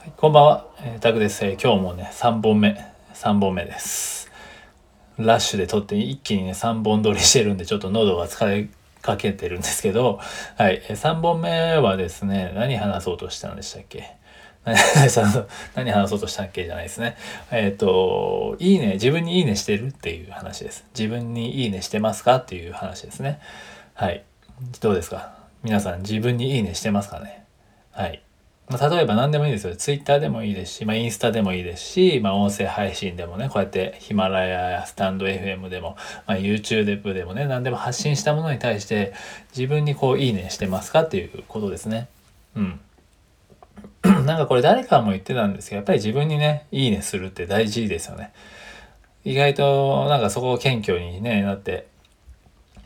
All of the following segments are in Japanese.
はいこんばんは、えー、タクです、えー今日もね、3本目、3本目です。ラッシュで撮って一気にね、3本撮りしてるんで、ちょっと喉が疲れかけてるんですけど、はい、えー3本目はですね、何話そうとしたんでしたっけ？何 何話そうとしたっけじゃないですね。えっ、と、いいね、自分にいいねしてるっていう話です。自分にいいねしてますかっていう話ですね。はい。どうですか？皆さん自分にいいねしてますかね？はい。まあ、例えば何でもいいですよ。ツイッターでもいいですし、まあ、インスタでもいいですし、まあ、音声配信でもね、こうやってヒマラヤやスタンド FM でも、まあ、YouTube でもね、何でも発信したものに対して、自分にこう、いいねしてますかっていうことですね。うん。なんかこれ誰かも言ってたんですけど、やっぱり自分にね、いいねするって大事ですよね。意外となんかそこを謙虚にね、なって、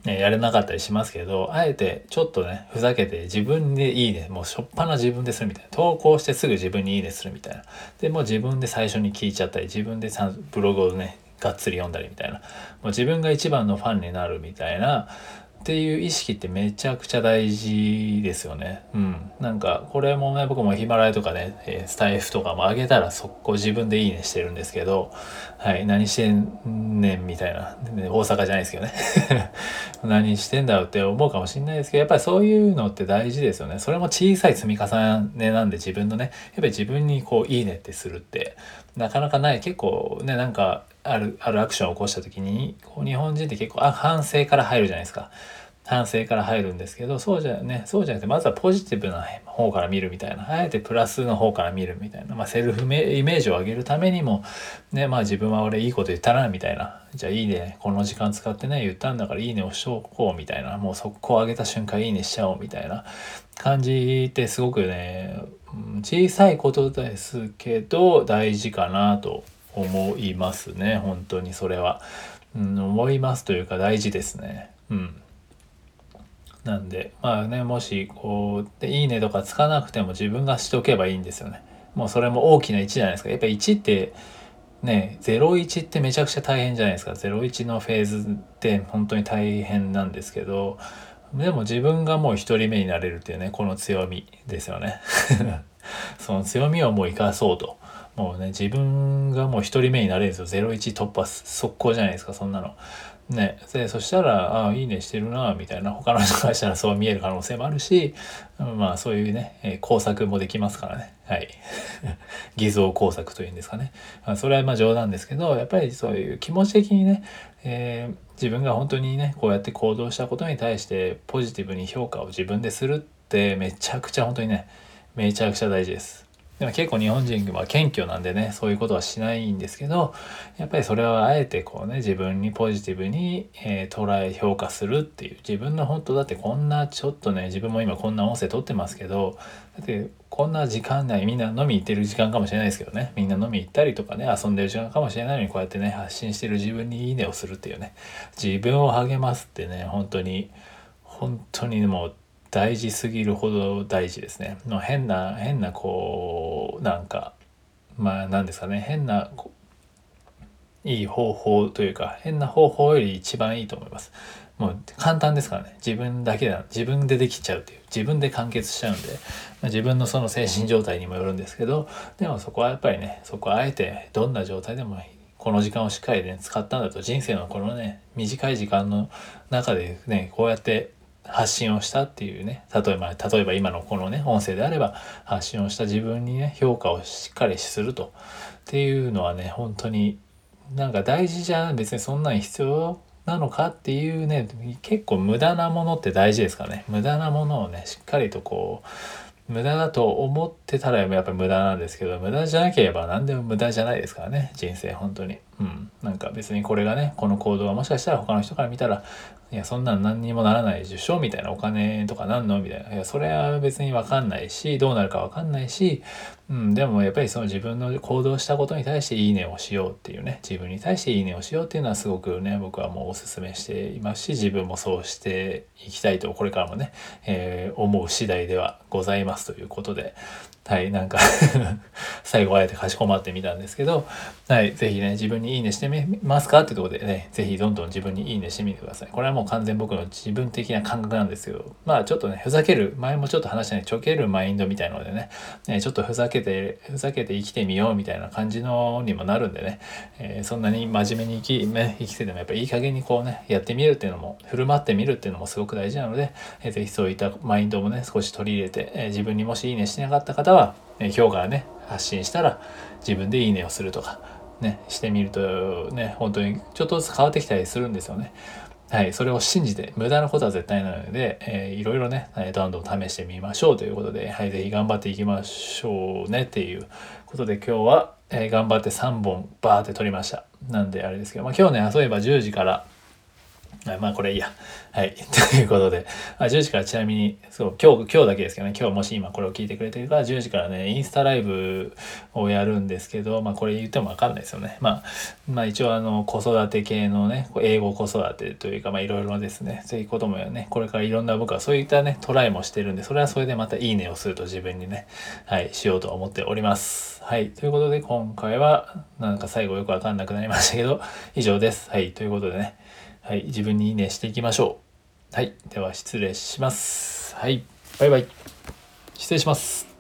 ね、やれなかったりしますけど、あえてちょっとね、ふざけて自分でいいね、もうしょっぱな自分でするみたいな。投稿してすぐ自分にいいねするみたいな。で、もう自分で最初に聞いちゃったり、自分でさブログをね、がっつり読んだりみたいな。もう自分が一番のファンになるみたいな、っていう意識ってめちゃくちゃ大事ですよね。うん。なんか、これもね、僕もヒマラヤとかね、えスタイフとかも上げたら速攻自分でいいねしてるんですけど、はい、何してんねんみたいな、ね大阪じゃないですけどね。何してんだろうって思うかもしれないですけど、やっぱりそういうのって大事ですよね。それも小さい積み重ねなんで自分のね、やっぱり自分にこう、いいねってするって、なかなかない。結構ね、なんか、ある、あるアクションを起こした時に、こう日本人って結構、あ、反省から入るじゃないですか。反省から入るんですけど、そうじゃね、そうじゃなくて、まずはポジティブな方から見るみたいな、あえてプラスの方から見るみたいな、まあセルフイメージを上げるためにも、ね、まあ自分は俺いいこと言ったな、みたいな。じゃあいいね、この時間使ってね、言ったんだからいいねをしとこう、みたいな。もう速攻上げた瞬間いいねしちゃおう、みたいな感じってすごくね、小さいことですけど、大事かなと思いますね、本当にそれは。うん、思いますというか大事ですね。うん。なんで、まあね、もし、こう、でいいねとかつかなくても自分がしておけばいいんですよね。もうそれも大きな1じゃないですか。やっぱ1って、ね、01ってめちゃくちゃ大変じゃないですか。01のフェーズって本当に大変なんですけど、でも自分がもう一人目になれるっていうね、この強みですよね。その強みをもう生かそうと。もうね、自分がもう一人目になれるんですよ。01突破速攻じゃないですか、そんなの。ね、でそしたら「ああいいねしてるな」みたいな他の人からしたらそう見える可能性もあるしまあそういうね、えー工作もできますからねはい 偽造工作というんですかね、まあ、それはまあ冗談ですけどやっぱりそういう気持ち的にね、えー自分が本当にねこうやって行動したことに対してポジティブに評価を自分でするってめちゃくちゃ本当にねめちゃくちゃ大事です。でも結構日本人は謙虚なんでねそういうことはしないんですけどやっぱりそれはあえてこうね自分にポジティブに、えー捉え評価するっていう自分の本当だってこんなちょっとね自分も今こんな音声撮ってますけどだってこんな時間内みんな飲み行ってる時間かもしれないですけどねみんな飲み行ったりとかね遊んでる時間かもしれないのにこうやってね発信してる自分にいいねをするっていうね自分を励ますってね本当に本当にもう大事すぎるほど大事ですね。の変な変なこうなんかまあ何ですかね。変ないい方法というか変な方法より一番いいと思います。もう簡単ですからね。自分だけだ自分でできちゃうっていう。自分で完結しちゃうんで、まあ、自分のその精神状態にもよるんですけどでもそこはやっぱりねそこはあえてどんな状態でもこの時間をしっかりね使ったんだと人生のこのね短い時間の中でねこうやって発信をしたっていうね例えば例えば今のこのね音声であれば発信をした自分にね評価をしっかりすると。っていうのはね本当になんか大事じゃ別にそんなん必要なのかっていうね結構無駄なものって大事ですからね。無駄なものをねしっかりとこう無駄だと思ってたらやっぱり無駄なんですけど無駄じゃなければ何でも無駄じゃないですからね人生本当に。うん。なんか別にこれがねこの行動はもしかしたら他の人から見たらいやそんなん何にもならないでしょみたいなお金とかなんの？みたいな。いやそれは別に分かんないしどうなるか分かんないし、うん、でもやっぱりその自分の行動したことに対していいねをしようっていうね。自分に対していいねをしようっていうのはすごくね僕はもうおすすめしていますし自分もそうしていきたいとこれからもね、えー思う次第ではございますということで。はいなんか 最後あえてかしこまってみたんですけどはいぜひね自分にいいねしてみますか？ってところでねぜひどんどん自分にいいねしてみてください。これはもう完全僕の自分的な感覚なんですけど、まあちょっとね、ふざける、前もちょっと話したね、ちょけるマインドみたいなのでね、ねちょっとふざけて、ふざけて生きてみようみたいな感じのにもなるんでね、えー、そんなに真面目に生き,、ね、生きててもやっぱいい加減にこうね、やってみるっていうのも、振る舞ってみるっていうのもすごく大事なので、えー、ぜひそういったマインドもね、少し取り入れて、えー、自分にもしいいねしてなかった方は、えー、今日からね、発信したら自分でいいねをするとか、ね、してみるとね、本当にちょっとずつ変わってきたりするんですよね。はい、それを信じて、無駄なことは絶対ないので、えー、いろいろね、どんどん試してみましょうということで、はい、ぜひ頑張っていきましょうねっていうことで、今日は、えー、頑張って3本バーって撮りました。なんであれですけど、まあ今日ね、そういえば10時から、はいまあこれいいや。はい。ということで、あ10時からちなみに、そう、今日、今日だけですけどね、今日もし今これを聞いてくれてるから、10時からね、インスタライブをやるんですけど、まあこれ言ってもわかんないですよね。まあ、まあ一応あの、子育て系のね、英語子育てというか、まあいろいろですね、そういうこともね、これからいろんな僕はそういったね、トライもしてるんで、それはそれでまたいいねをすると自分にね、はい、しようと思っております。はい。ということで、今回は、なんか最後よくわかんなくなりましたけど、以上です。はい。ということでね、はい、自分にいいねしていきましょう。はい、では失礼します。はい、バイバイ。失礼します。